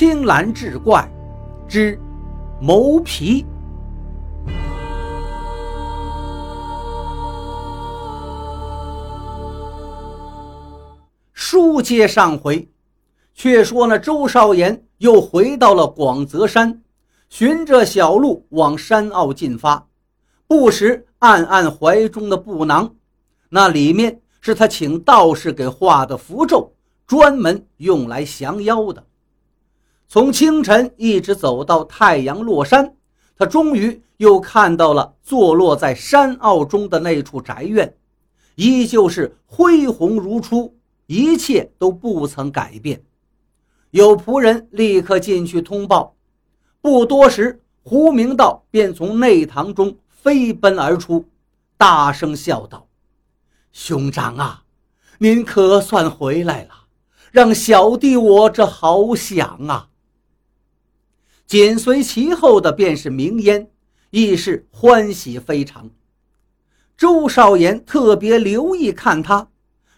青蓝志怪之谋皮。书接上回，却说那周少言又回到了广泽山，循着小路往山坳进发，不时暗暗怀中的布囊，那里面是他请道士给画的符咒，专门用来降妖的。从清晨一直走到太阳落山，他终于又看到了坐落在山坳中的那处宅院，依旧是恢宏如初，一切都不曾改变。有仆人立刻进去通报，不多时，胡明道便从内堂中飞奔而出，大声笑道：“兄长啊，您可算回来了，让小弟我这好想啊！”紧随其后的便是明烟，亦是欢喜非常。周少言特别留意看他，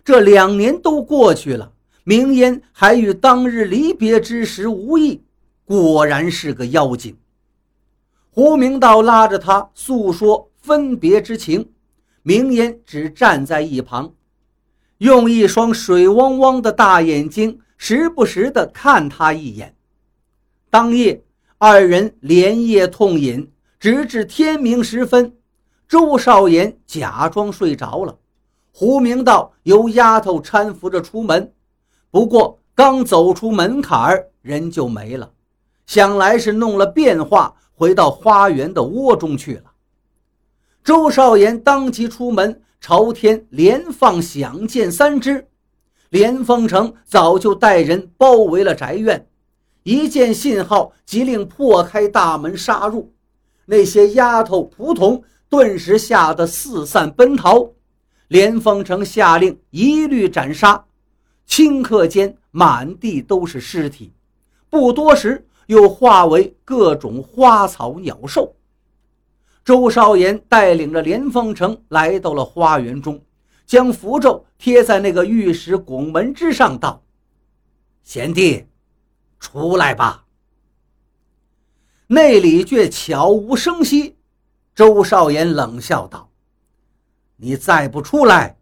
这两年都过去了，明烟还与当日离别之时无异，果然是个妖精。胡明道拉着他诉说分别之情，明烟只站在一旁，用一双水汪汪的大眼睛时不时地看他一眼。当夜。二人连夜痛饮，直至天明时分，周少言假装睡着了。胡明道由丫头搀扶着出门，不过刚走出门槛儿，人就没了，想来是弄了变化，回到花园的窝中去了。周少言当即出门，朝天连放响箭三支，连峰城早就带人包围了宅院。一见信号，即令破开大门杀入。那些丫头仆童顿时吓得四散奔逃。连峰城下令一律斩杀，顷刻间满地都是尸体，不多时又化为各种花草鸟兽。周少言带领着连峰城来到了花园中，将符咒贴在那个玉石拱门之上，道：“贤弟。”出来吧！内里却悄无声息。周少言冷笑道：“你再不出来，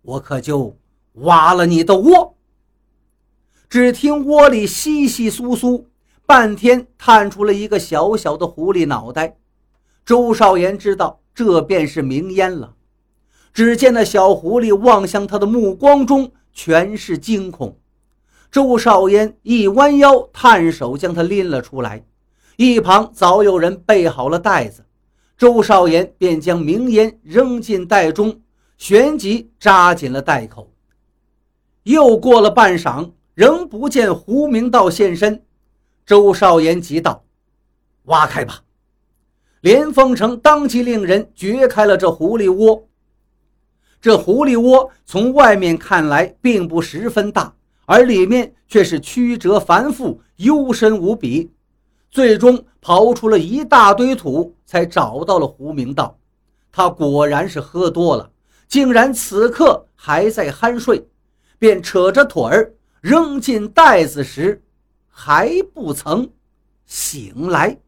我可就挖了你的窝。”只听窝里窸窸窣窣，半天探出了一个小小的狐狸脑袋。周少言知道这便是明烟了。只见那小狐狸望向他的目光中全是惊恐。周少言一弯腰，探手将他拎了出来，一旁早有人备好了袋子，周少言便将明烟扔进袋中，旋即扎紧了袋口。又过了半晌，仍不见胡明道现身，周少言急道：“挖开吧！”连凤城当即令人掘开了这狐狸窝。这狐狸窝从外面看来并不十分大。而里面却是曲折繁复、幽深无比，最终刨出了一大堆土，才找到了胡明道。他果然是喝多了，竟然此刻还在酣睡，便扯着腿儿扔进袋子时，还不曾醒来。